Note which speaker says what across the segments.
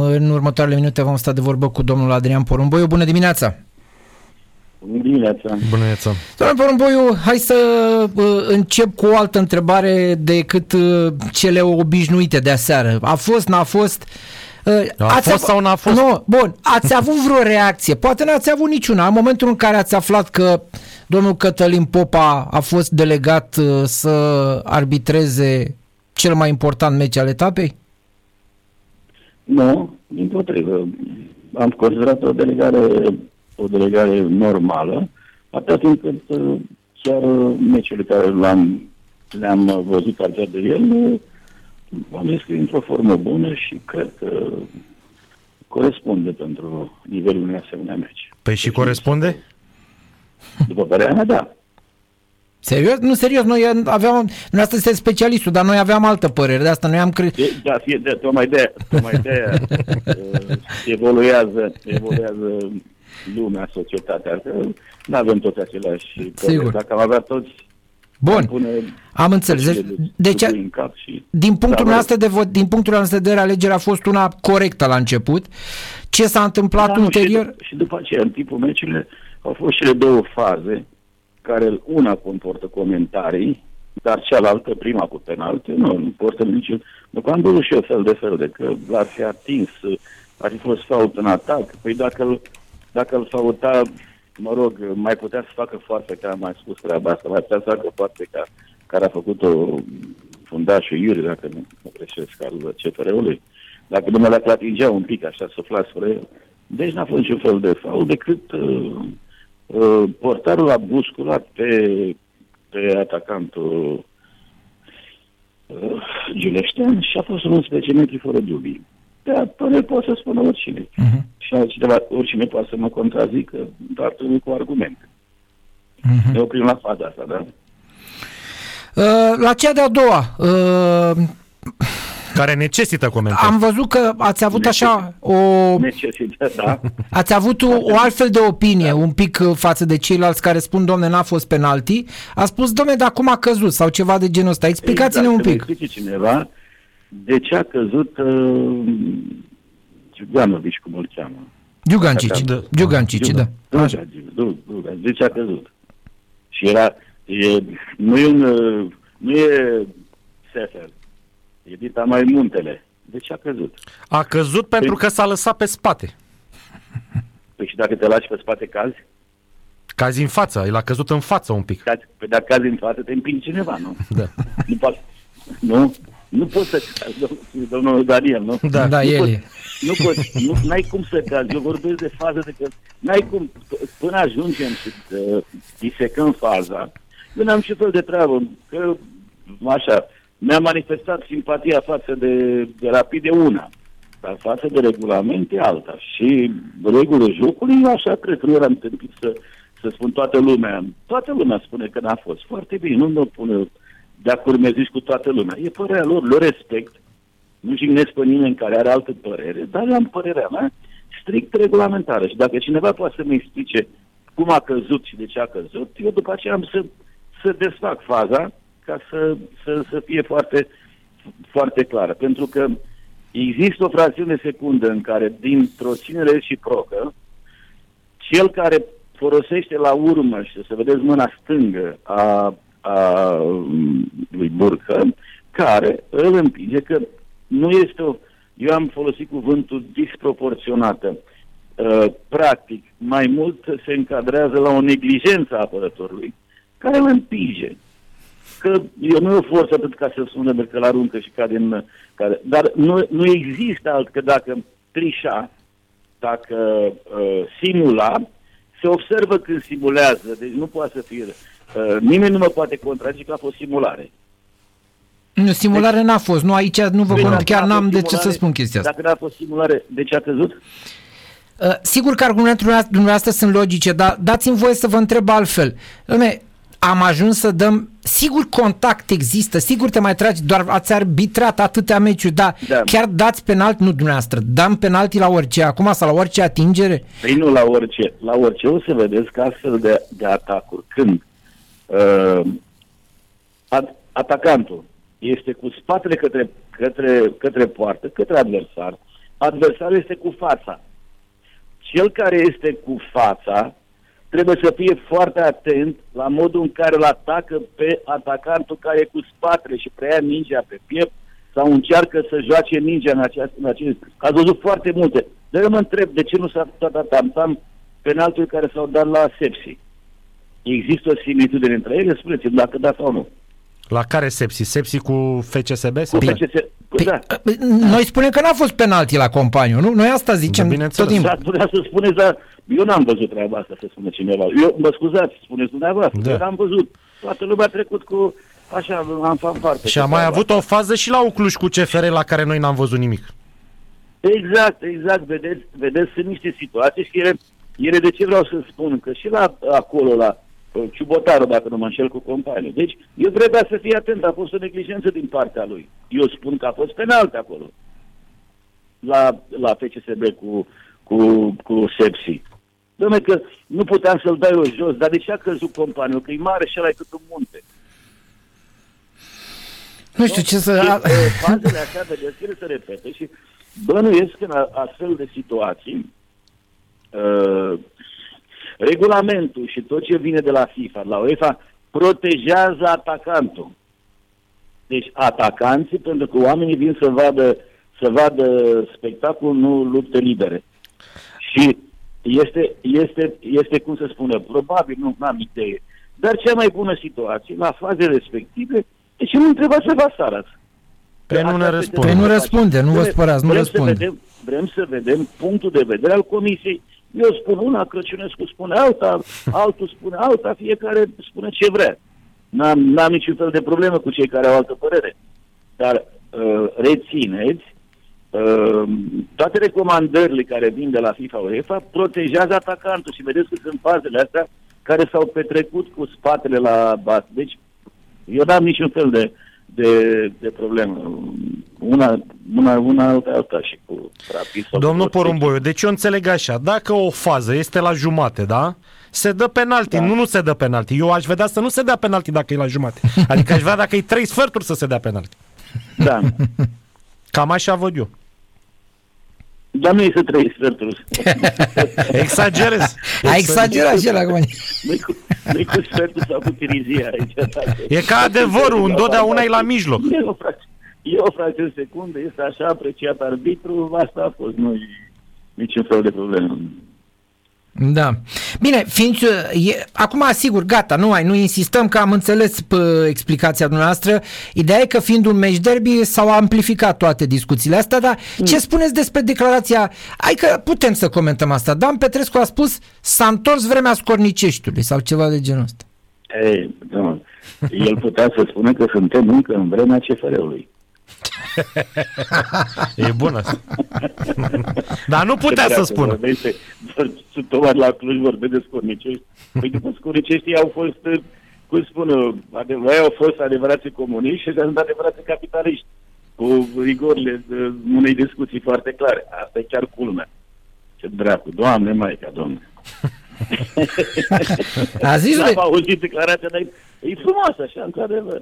Speaker 1: În următoarele minute vom sta de vorbă cu domnul Adrian Porumboiu. Bună dimineața!
Speaker 2: Bună dimineața!
Speaker 3: Bună dimineața!
Speaker 1: Domnul Porumboiu, hai să uh, încep cu o altă întrebare decât uh, cele obișnuite de aseară. A fost, n-a fost?
Speaker 3: Uh, a ați fost sau n-a fost?
Speaker 1: Nu, bun, ați avut vreo reacție? Poate n-ați avut niciuna. În momentul în care ați aflat că domnul Cătălin Popa a fost delegat uh, să arbitreze cel mai important meci al etapei?
Speaker 2: Nu, din potrivă. Am considerat o delegare, o delegare normală, atât timp cât uh, chiar meciurile care le-am, le-am văzut alături de el am descris într-o formă bună și cred că corespunde pentru nivelul unui asemenea meci.
Speaker 3: Păi și corespunde?
Speaker 2: După părerea mea, da.
Speaker 1: Serios? Nu, serios, noi aveam, noi asta este specialistul, dar noi aveam altă părere, de asta noi am cred...
Speaker 2: Da, fie, de, tocmai de, tocmai de uh, evoluează, evoluează lumea, societatea, că nu avem toți aceleași
Speaker 1: Sigur.
Speaker 2: Dacă am avea toți
Speaker 1: Bun, am înțeles. Deci, deci din, punctul nostru de vot, din punctul nostru de vedere, alegerea a fost una corectă la început. Ce s-a întâmplat da, ulterior?
Speaker 2: Și, și după aceea, în timpul meciului, au fost cele două faze, care una comportă comentarii, dar cealaltă, prima cu penalti, nu, nu portă niciun... După am văzut și eu fel de fel de că l-ar fi atins, ar fi fost fault în atac. Păi dacă îl, dacă îl fauta mă rog, mai putea să facă foarte ca am mai spus treaba asta, mai putea să facă foarte ca care a făcut-o fundașul Iuri, dacă nu mă greșesc, al CFR-ului. Dacă nu mă atingea un pic așa, să spre el. Deci n-a fost niciun fel de faul decât uh, uh, portarul a busculat pe, pe atacantul uh, Giuleștean și a fost un 11 metri fără dubii. Pe până pot să spună oricine. Uh-huh. Și altcineva, oricine poate să mă contrazică, dar trebuie cu argumente. Uh-huh. Ne oprim la faza asta, da?
Speaker 1: Uh, la cea de-a doua, uh,
Speaker 3: care necesită comentarii.
Speaker 1: Am văzut că ați avut
Speaker 2: necesită.
Speaker 1: așa o...
Speaker 2: Necesită, da.
Speaker 1: Ați avut o, o altfel de opinie, da. un pic uh, față de ceilalți care spun, domne, n-a fost penalti. A spus, domne, dar cum a căzut sau ceva de genul ăsta. Explicați-ne
Speaker 2: exact,
Speaker 1: un pic.
Speaker 2: Explice cineva de ce a căzut uh, Giuganovici, cum îl cheamă.
Speaker 1: Giugancici, da. Giugancici, da.
Speaker 2: Așa. De ce a căzut? Și era, e, nu e un, uh, nu e Sefer, e Dita mai muntele. De ce a căzut?
Speaker 3: A căzut pentru păi, că s-a lăsat pe spate.
Speaker 2: Păi și dacă te lași pe spate cazi?
Speaker 3: Cazi în față, el a căzut în față un pic.
Speaker 2: Cazi, păi dacă cazi în față, te împingi cineva, nu?
Speaker 3: Da.
Speaker 2: Nu, poate, nu? Nu poți să cazi, domnul Daniel, nu?
Speaker 1: Da, da,
Speaker 2: nu
Speaker 1: el
Speaker 2: poți, Nu poți, nu, n-ai cum să cazi. Eu vorbesc de fază de că n-ai cum, până ajungem să uh, disecăm faza, eu n-am și fel de treabă, că așa, mi-a manifestat simpatia față de, de rapide una, dar față de regulamente alta. Și regulile jocului, așa cred că nu eram tâmpit să, să spun toată lumea. Toată lumea spune că n-a fost. Foarte bine, nu mă pune de a urmeziți cu toată lumea. E părerea lor, le respect. Nu jignesc pe nimeni care are altă părere, dar eu am părerea mea strict regulamentară. Și dacă cineva poate să-mi explice cum a căzut și de ce a căzut, eu după aceea am să, să desfac faza ca să, să, să fie foarte, foarte clară. Pentru că există o fracțiune de secundă în care, dintr-o ținere și procă, cel care folosește la urmă și să vedeți mâna stângă a a lui Burcă, care îl împinge că nu este o... Eu am folosit cuvântul disproporționată. Uh, practic, mai mult se încadrează la o neglijență a apărătorului, care îl împinge. Că eu nu e o forță atât ca să spună că îl aruncă și cade în... Care, dar nu, nu există alt că dacă trișa, dacă uh, simula, se observă când simulează, deci nu poate să fie Uh, nimeni nu mă poate contrazice că a fost simulare.
Speaker 1: Nu, simulare deci, n-a fost. Nu, aici nu vă păi, chiar n-am de ce să spun chestia asta.
Speaker 2: Dacă n-a fost simulare, de ce a căzut?
Speaker 1: Uh, sigur că argumentele dumneavoastră sunt logice, dar dați-mi voie să vă întreb altfel. Lume, am ajuns să dăm, sigur contact există, sigur te mai tragi, doar ați arbitrat atâtea meciuri, dar da. chiar dați penalti, nu dumneavoastră, dăm penalti la orice, acum sau la orice atingere?
Speaker 2: Păi nu la orice, la orice o să vedeți că astfel de, de atacuri, când uh, atacantul este cu spatele către, către, către poartă, către adversar, adversarul este cu fața. Cel care este cu fața trebuie să fie foarte atent la modul în care îl atacă pe atacantul care e cu spatele și preia mingea pe piept sau încearcă să joace mingea în, aceast, în acest... Ați văzut foarte multe. Dar eu mă întreb de ce nu s-a dat tam penaltul care s-au dat la Sepsi. Există o similitudine între ele? Spuneți-mi dacă da sau nu.
Speaker 3: La care Sepsi? Sepsi cu FCSB?
Speaker 2: Cu
Speaker 1: Bine.
Speaker 2: FCS, cu, da.
Speaker 1: Păi, Noi spunem că n-a fost penalti la companiu, nu? Noi asta zicem
Speaker 3: Da, bineînțeles.
Speaker 1: tot timpul.
Speaker 2: Dar putea să spuneți, dar eu n-am văzut treaba asta, să spune cineva. Eu, mă scuzați, spuneți dumneavoastră,
Speaker 3: Da.
Speaker 2: eu n-am văzut. Toată lumea a trecut cu, așa, am fanfarte.
Speaker 3: Și a mai avut o fază și la Ucluș cu CFR la care noi n-am văzut nimic.
Speaker 2: Exact, exact, vedeți, vedeți, sunt niște situații și ele, ele de ce vreau să spun, că și la acolo, la uh, Ciubotarul, dacă nu mă înșel cu companie. Deci, eu trebuia să fie atent, a fost o neglijență din partea lui. Eu spun că a fost penalt acolo. La, la FCSB cu, cu, cu Sepsi. Dom'le că nu puteam să-l dai eu jos, dar de ce a căzut companiul? Că e mare și ăla e cât un munte.
Speaker 1: Nu știu ce să...
Speaker 2: Și, uh, fazele astea, vedeți, ele se repete și bănuiesc că în a- astfel de situații uh, regulamentul și tot ce vine de la FIFA, de la UEFA, protejează atacantul. Deci atacanții, pentru că oamenii vin să vadă, să vadă spectacol, nu lupte libere. Și este, este, este, cum se spune, probabil, nu am idee, dar cea mai bună situație, la faze respective, deci nu întrebați să vă sarați.
Speaker 3: Pe nu ne
Speaker 2: Asta
Speaker 3: răspunde.
Speaker 1: Păi nu
Speaker 2: Vrem-
Speaker 1: răspunde, nu vă spărați, nu
Speaker 2: vrem
Speaker 1: răspunde.
Speaker 2: Să vedem, vrem să vedem punctul de vedere al comisiei. Eu spun una, Crăciunescu spune alta, altul spune alta, fiecare spune ce vrea. N-am, n-am niciun fel de problemă cu cei care au altă părere. Dar uh, rețineți, uh, toate recomandările care vin de la FIFA UEFA protejează atacantul și vedeți că sunt fazele astea care s-au petrecut cu spatele la bat. Deci eu n-am niciun fel de, de, de problemă. Una, una, una alta, alta și cu rapid. sau
Speaker 3: Domnul
Speaker 2: cu
Speaker 3: Porumboiu, deci eu înțeleg așa, dacă o fază este la jumate, da? Se dă penalti,
Speaker 2: Da.
Speaker 3: nu, nu se dă penalti. Eu aș vedea să nu se dea penalti dacă e la jumate. Adică aș vrea dacă e trei sferturi să se dea penalti.
Speaker 2: Da.
Speaker 3: Cam așa văd eu.
Speaker 2: Dar nu este trei sferturi.
Speaker 3: Exagerez.
Speaker 1: A exagerat și el acum.
Speaker 2: Nu-i cu, nu-i cu sfertul sau cu tirizia aici. Dacă-
Speaker 3: E ca adevărul, întotdeauna e la mijloc.
Speaker 2: E o fracțiune, e o fracțiune de secundă, este așa apreciat arbitru, asta a fost, nu niciun fel de problemă.
Speaker 1: Da. Bine, fiind, e, acum sigur, gata, nu mai, nu insistăm că am înțeles p- explicația dumneavoastră. Ideea e că fiind un meci derby s-au amplificat toate discuțiile astea, dar ce spuneți despre declarația? Hai că putem să comentăm asta. Dan Petrescu a spus s-a întors vremea scorniceștiului sau ceva de genul ăsta.
Speaker 2: Ei, nu, el putea să spună că suntem încă în vremea CFR-ului.
Speaker 3: E bună asta. Dar nu putea să spună.
Speaker 2: Vorbește, tocmai la Cluj vorbesc de scornicești. Păi după scorniceștii au fost, eh, cum spun, adevărat, au fost adevărații comuniști și sunt adevărații capitaliști. Cu rigorile de unei discuții foarte clare. Asta e chiar culmea. Ce dracu, Doamne, Maica, Doamne.
Speaker 1: A zis,
Speaker 2: N-am auzit declarația, dar e, e frumos așa, într-adevăr.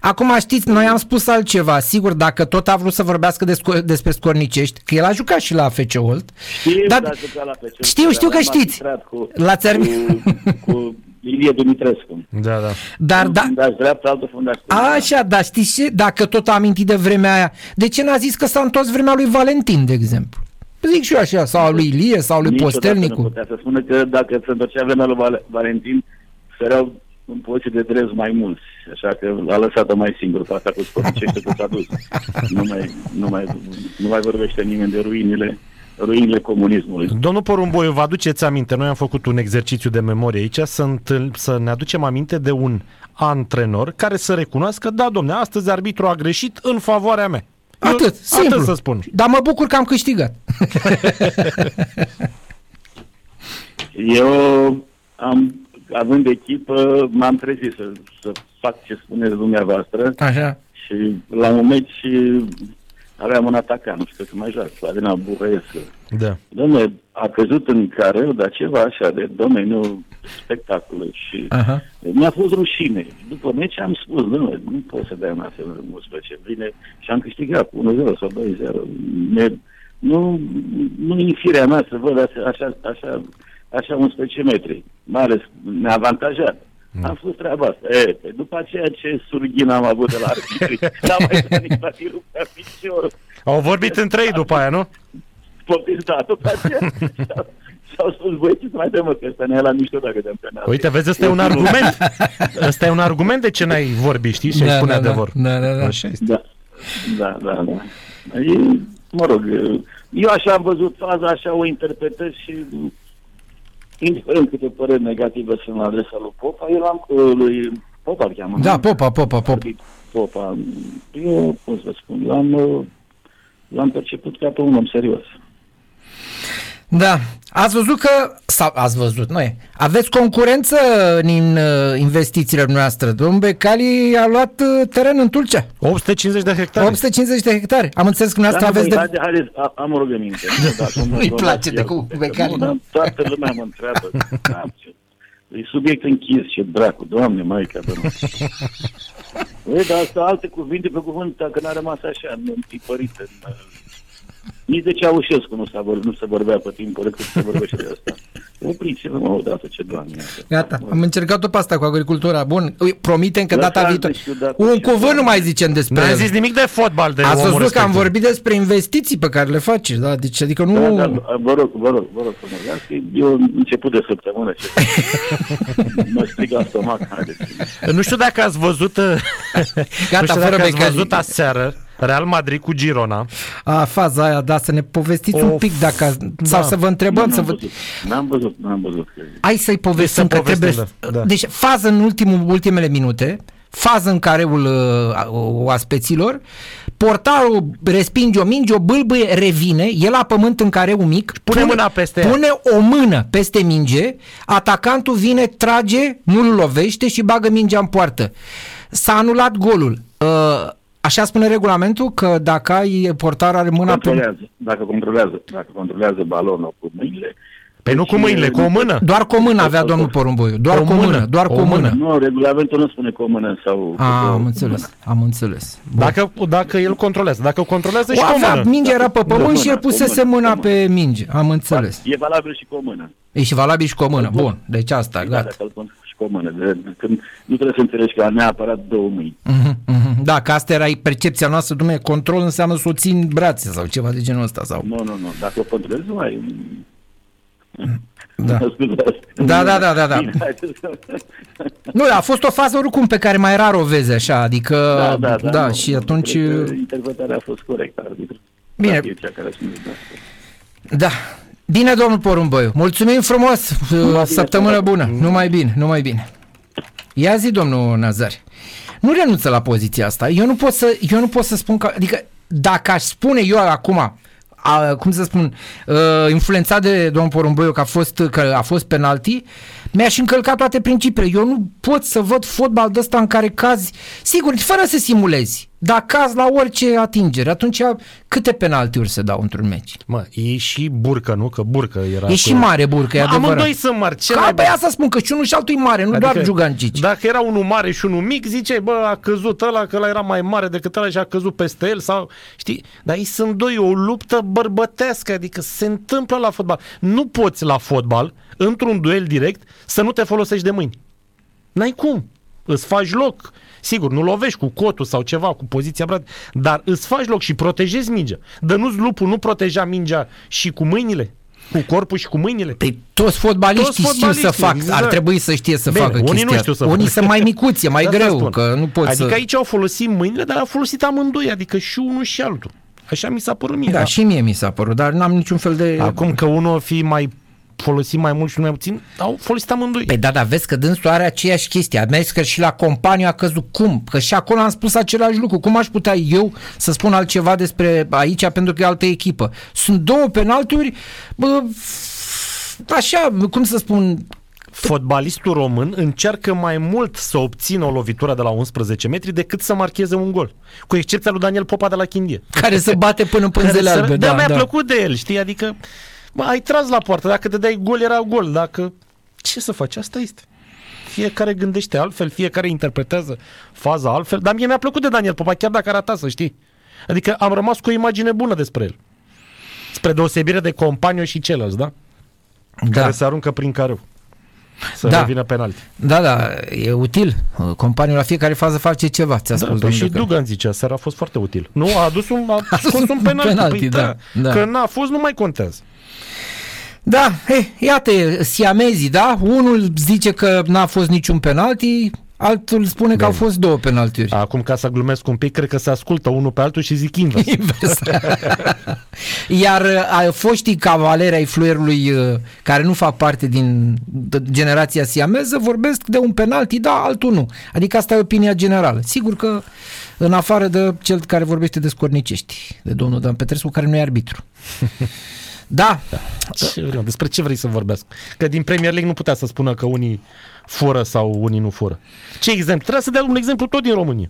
Speaker 1: Acum știți, noi am spus altceva. Sigur, dacă tot a vrut să vorbească desco- despre scornicești, că el a jucat și la FC Olt.
Speaker 2: Știu,
Speaker 1: Dar-
Speaker 2: dar, jucat la PC.
Speaker 1: știu, știu că
Speaker 2: L-am
Speaker 1: știți.
Speaker 2: arbitrat Cu,
Speaker 1: L-ați arbi-
Speaker 2: cu, cu Ilie Dumitrescu.
Speaker 3: Da, da.
Speaker 1: Dar
Speaker 2: Un
Speaker 1: da,
Speaker 2: fundaș dreaptă, altul fundaș stânga.
Speaker 1: Așa, dar știți ce? Dacă tot a amintit de vremea aia, de ce n-a zis că s-a întors vremea lui Valentin, de exemplu? Zic și eu așa, sau a lui Ilie, sau a lui
Speaker 2: Niciodată Nu
Speaker 1: Postelnicu.
Speaker 2: putea să spună că dacă se întorcea vremea lui Val- Valentin, săreau în poziție de drept mai mulți. Așa că a lăsat-o mai singur pe asta cu scornicește că s-a dus. Nu mai, nu, mai, nu mai vorbește nimeni de ruinile, ruinile comunismului.
Speaker 3: Domnul Porumboiu, vă aduceți aminte, noi am făcut un exercițiu de memorie aici, să, întâl- să ne aducem aminte de un antrenor care să recunoască, da, domne, astăzi arbitru a greșit în favoarea mea. Eu-
Speaker 1: Atât, simplu.
Speaker 3: Atât să spun.
Speaker 1: Dar mă bucur că am câștigat.
Speaker 2: Eu am, având echipă, m-am trezit să, să fac ce spuneți dumneavoastră
Speaker 1: Așa.
Speaker 2: și la un meci aveam un atacant, nu știu să mai joacă, Flavina Buhăiescu.
Speaker 3: Da.
Speaker 2: Dom'le, a căzut în careu, dar ceva așa de domeniul spectacolului și
Speaker 1: Aha.
Speaker 2: mi-a fost rușine. După meci am spus, domnule, nu pot să dai un astfel de 11. Vine și am câștigat cu 1-0 sau 2-0. Ne, nu, nu e firea mea să văd așa, așa, așa, așa 11 metri, mai ales neavantajat. Mm. Am spus treaba asta. E, pe după aceea ce surghin am avut de la arbitri, n-am mai dat nici la tirul pe picior.
Speaker 3: Au vorbit între ei după aia, nu?
Speaker 2: Poftiți, da, după aceea și-au- și-au spus, băi, ce să mai dăm, mă, că ăsta ne ia la mișto dacă dăm penal.
Speaker 3: Uite, vezi, ăsta e un argument. Ăsta e un argument de ce n-ai vorbit, știi? Și ai spune
Speaker 1: da,
Speaker 3: adevăr.
Speaker 1: Da, da, da.
Speaker 3: Așa este.
Speaker 2: Da, da, da, da. E, mă rog, eu așa am văzut faza, așa o interpretez și indiferent câte păreri negative sunt la adresa lui Popa, eu am lui Popa îl cheamă.
Speaker 1: Da,
Speaker 2: nu?
Speaker 1: popa, popa, popa.
Speaker 2: Popa. Eu, cum să spun, l-am, uh, l-am perceput ca pe un om serios.
Speaker 1: Da. Ați văzut că, sau ați văzut, noi, aveți concurență în uh, investițiile noastre. Domnul Becali a luat uh, teren în Tulcea.
Speaker 3: 850 de hectare.
Speaker 1: 850 de hectare. Am înțeles că noastră
Speaker 2: Dar,
Speaker 1: aveți
Speaker 2: băi,
Speaker 1: de...
Speaker 2: haide, haide, a- am o rugăminte. Dacă mă
Speaker 1: Nu-i
Speaker 2: donați
Speaker 1: place de
Speaker 2: eu,
Speaker 1: cu- cu
Speaker 2: că
Speaker 1: becali.
Speaker 2: nu, dar Toată lumea mă întreabă. Da, ce- E subiect închis, ce dracu, doamne, mai ca domnule. Băi, dar asta alte cuvinte pe cuvânt, dacă n-a rămas așa, nu întipărite. în, uh, Nici de Ceaușescu nu, s-a vor, nu se vorbea pe timpul cât se vorbește de asta. Opriți-vă, mă, odată, ce doamne. asta.
Speaker 1: Gata, am încercat-o pe asta cu agricultura. Bun, Ui, promitem că data
Speaker 2: Lăsați
Speaker 1: viitoare...
Speaker 2: și odată
Speaker 1: Un
Speaker 2: ce
Speaker 1: cuvânt
Speaker 2: doamne.
Speaker 1: nu mai zicem despre
Speaker 3: N-ai
Speaker 1: el.
Speaker 3: zis nimic de fotbal de
Speaker 1: Ați
Speaker 3: omul
Speaker 1: văzut că am
Speaker 3: respectiv.
Speaker 1: vorbit despre investiții pe care le faci, da? Deci, adică nu...
Speaker 2: Da, da, vă rog, vă rog, vă rog să mă dați, că eu început de săptămână ce mă strig la stomac, haideți.
Speaker 3: Nu știu dacă ați văzut uh,
Speaker 1: Gata,
Speaker 3: nu știu
Speaker 1: fără
Speaker 3: dacă ați
Speaker 1: becali.
Speaker 3: văzut aseară Real Madrid cu Girona.
Speaker 1: A, faza aia, da, să ne povestiți un
Speaker 3: Of,
Speaker 1: pic dacă... Sau
Speaker 3: da.
Speaker 1: să vă întrebăm,
Speaker 2: N-am
Speaker 1: să vă...
Speaker 2: văzut, N-am văzut, n-am văzut. că-
Speaker 1: Hai să-i povestim,
Speaker 3: Deci să
Speaker 1: că trebuie...
Speaker 3: povestim, da, da.
Speaker 1: Deci, fază în ultimul, ultimele minute, fază în careul uh, oaspeților, portarul respinge o minge, o bâlbâie, revine, el la pământ în careul mic,
Speaker 3: Pune mâna peste ea.
Speaker 1: pune o mână peste minge, atacantul vine, trage, nu-l lovește și bagă mingea în poartă. S-a anulat golul. Uh, Așa spune regulamentul că dacă ai portar are mâna pe...
Speaker 2: Controlează, dacă controlează, dacă controlează balonul cu mâinile,
Speaker 3: Păi nu cu mâinile, cu o mână.
Speaker 1: Doar cu o mână avea domnul Porumboiu. Doar
Speaker 3: O
Speaker 1: cu o mână,
Speaker 3: mână,
Speaker 1: doar cu
Speaker 3: o
Speaker 1: o mână.
Speaker 3: mână.
Speaker 2: nu, regulamentul nu spune cu o mână sau... cu
Speaker 1: A,
Speaker 2: două
Speaker 1: am
Speaker 2: cu
Speaker 1: înțeles,
Speaker 2: mână.
Speaker 1: am înțeles. Bun.
Speaker 3: Dacă, dacă el controlează. Dacă controlează și
Speaker 1: O
Speaker 3: cu o
Speaker 1: avea,
Speaker 3: mână.
Speaker 1: mingea era pe
Speaker 2: Da,
Speaker 1: pământ
Speaker 2: cu
Speaker 1: și el
Speaker 2: mâna, cu
Speaker 1: pusese
Speaker 2: mâna,
Speaker 1: mâna
Speaker 2: cu
Speaker 1: pe minge. Am înțeles.
Speaker 2: E valabil și cu o mână.
Speaker 1: E și valabil și cu o mână. Bun, deci asta,
Speaker 2: Da,
Speaker 1: gata.
Speaker 2: Dacă îl pun și cu o mână. De, când, nu trebuie să înțelegi că a neapărat două mâini.
Speaker 1: Mhm, mhm. Da, că asta era percepția noastră, dumne, control înseamnă să o țin brațe sau ceva de genul ăsta. Sau...
Speaker 2: Nu, nu, nu. Dacă o controlezi, nu ai...
Speaker 1: Da.
Speaker 2: Scuzați.
Speaker 1: Da, da, da, da, da.
Speaker 2: Bine, haideți să-
Speaker 1: Nu, a fost o fază oricum pe care mai rar o vezi așa, adică,
Speaker 2: Da, da, da.
Speaker 1: da
Speaker 2: nu,
Speaker 1: și
Speaker 2: nu,
Speaker 1: atunci,
Speaker 2: cred că Interpretarea a fost corectă, arbitru.
Speaker 1: Bine.
Speaker 2: Dacă e cea care a spus asta.
Speaker 1: da. Bine, domnul Porumboiu, mulțumim frumos,
Speaker 2: bine,
Speaker 1: săptămână
Speaker 2: toate.
Speaker 1: bună, numai bine, numai bine. Ia zi, domnul Nazari. Nu renunță la poziția asta. Eu nu pot să, eu nu pot să spun că, adică, dacă aș spune eu acum, a, cum să spun, uh, influențat de domnul Porumboiu că a fost, că a fost penalti, mi-aș încălca toate principiile. Eu nu pot să văd fotbal de ăsta în care cazi, sigur, fără să simulezi, dar cazi la orice atingere. Atunci, câte penaltiuri se dau într-un meci?
Speaker 3: Mă, e și burcă, nu? Că burcă era.
Speaker 1: E
Speaker 3: cu-
Speaker 1: și mare burcă, e
Speaker 3: Mă,
Speaker 1: adevărat.
Speaker 3: Amândoi sunt mari. Ce
Speaker 1: Ca
Speaker 3: naiba?
Speaker 1: pe asta spun că și unul și altul e mare, nu
Speaker 3: Adică,
Speaker 1: doar Giugancici.
Speaker 3: Dacă era unul mare și unul mic, ziceai, bă, a căzut ăla, că ăla era mai mare decât ăla și a căzut peste el sau, știi, dar ei sunt doi, o luptă bărbătească, adică se întâmplă la fotbal. Nu poți la fotbal, într-un duel direct, să nu te folosești de mâini. N-ai cum. Îți faci loc. Sigur, nu lovești cu cotul sau ceva, cu poziția brat, dar îți faci loc și protejezi mingea. Dar nu-ți lupul nu proteja mingea și cu mâinile? Cu corpul și cu mâinile?
Speaker 1: Păi toți fotbaliștii,
Speaker 3: Toți
Speaker 1: știu să
Speaker 3: fotbaliștii,
Speaker 1: fac,
Speaker 3: exact.
Speaker 1: ar trebui să știe să
Speaker 3: Bine,
Speaker 1: facă
Speaker 3: unii
Speaker 1: chestia
Speaker 3: nu știu să
Speaker 1: Unii
Speaker 3: facă.
Speaker 1: sunt mai micuți, e mai
Speaker 3: De asta
Speaker 1: greu,
Speaker 3: spun.
Speaker 1: că nu poți
Speaker 3: Adică
Speaker 1: să...
Speaker 3: aici au folosit mâinile, dar au folosit amândoi, adică și unul și altul. Așa mi s-a părut mie.
Speaker 1: Da, și mie mi s-a părut, dar n-am niciun fel de...
Speaker 3: Acum că unul o fi mai folosit mai mult și unul mai puțin, au folosit amândoi.
Speaker 1: Păi da, dar vezi că dânsul are aceeași chestie. A mers că și la companiu a căzut. Cum? Că și acolo am spus același lucru. Cum aș putea eu să spun altceva despre aici pentru că e altă echipă? Sunt două penalturi, bă, așa, cum să spun,
Speaker 3: Fotbalistul român încearcă mai mult să obțină o lovitură de la 11 metri decât să marcheze un gol. Cu excepția lui Daniel Popa de la Chindie.
Speaker 1: care se bate până în pânzele
Speaker 3: Care să-
Speaker 1: albe.
Speaker 3: Da,
Speaker 1: Da,
Speaker 3: mi-a
Speaker 1: da.
Speaker 3: plăcut de el, știi? Adică, bă, ai tras la poartă. Dacă te dai gol, era gol. Dacă... Ce să faci? Asta este. Fiecare gândește altfel, fiecare interpretează faza altfel. Dar mie mi-a plăcut de Daniel Popa, chiar dacă a ratat, să știi. Adică am rămas cu o imagine bună despre el. Spre deosebire de companiu și celălalt, da?
Speaker 1: Da.
Speaker 3: Care se aruncă prin careu. Să
Speaker 1: Da.
Speaker 3: revină penalti.
Speaker 1: Da, da, e util. Companiul la fiecare fază face ceva, ți-a
Speaker 3: Da,
Speaker 1: spus
Speaker 3: păi
Speaker 1: domnul
Speaker 3: și
Speaker 1: Decan.
Speaker 3: Dugan zicea, seara a fost foarte util. Nu, a adus un, a
Speaker 1: adus
Speaker 3: scos
Speaker 1: un
Speaker 3: un penalti.
Speaker 1: penalti,
Speaker 3: păi,
Speaker 1: da, da.
Speaker 3: Că n-a fost, nu mai contează.
Speaker 1: Da, eh, iată, siamezii, da? Unul zice că n-a fost niciun penalti, altul spune că au fost două penaltiuri.
Speaker 3: Acum, ca să glumesc un pic, cred că se ascultă unul pe altul și zic invers.
Speaker 1: Invers. Iar uh, a, foștii cavaleri ai fluierului uh, care nu fac parte din d- generația siameză vorbesc de un penalti, da, altul nu. Adică asta e opinia generală. Sigur că în afară de cel care vorbește de scornicești, de domnul Dan Petrescu, care nu e arbitru. Da,
Speaker 3: Ce vreau, despre ce vrei să vorbesc? Că din Premier League nu putea să spună că unii fură sau unii nu fură. Ce exemplu? Trebuie să dea un exemplu tot din România.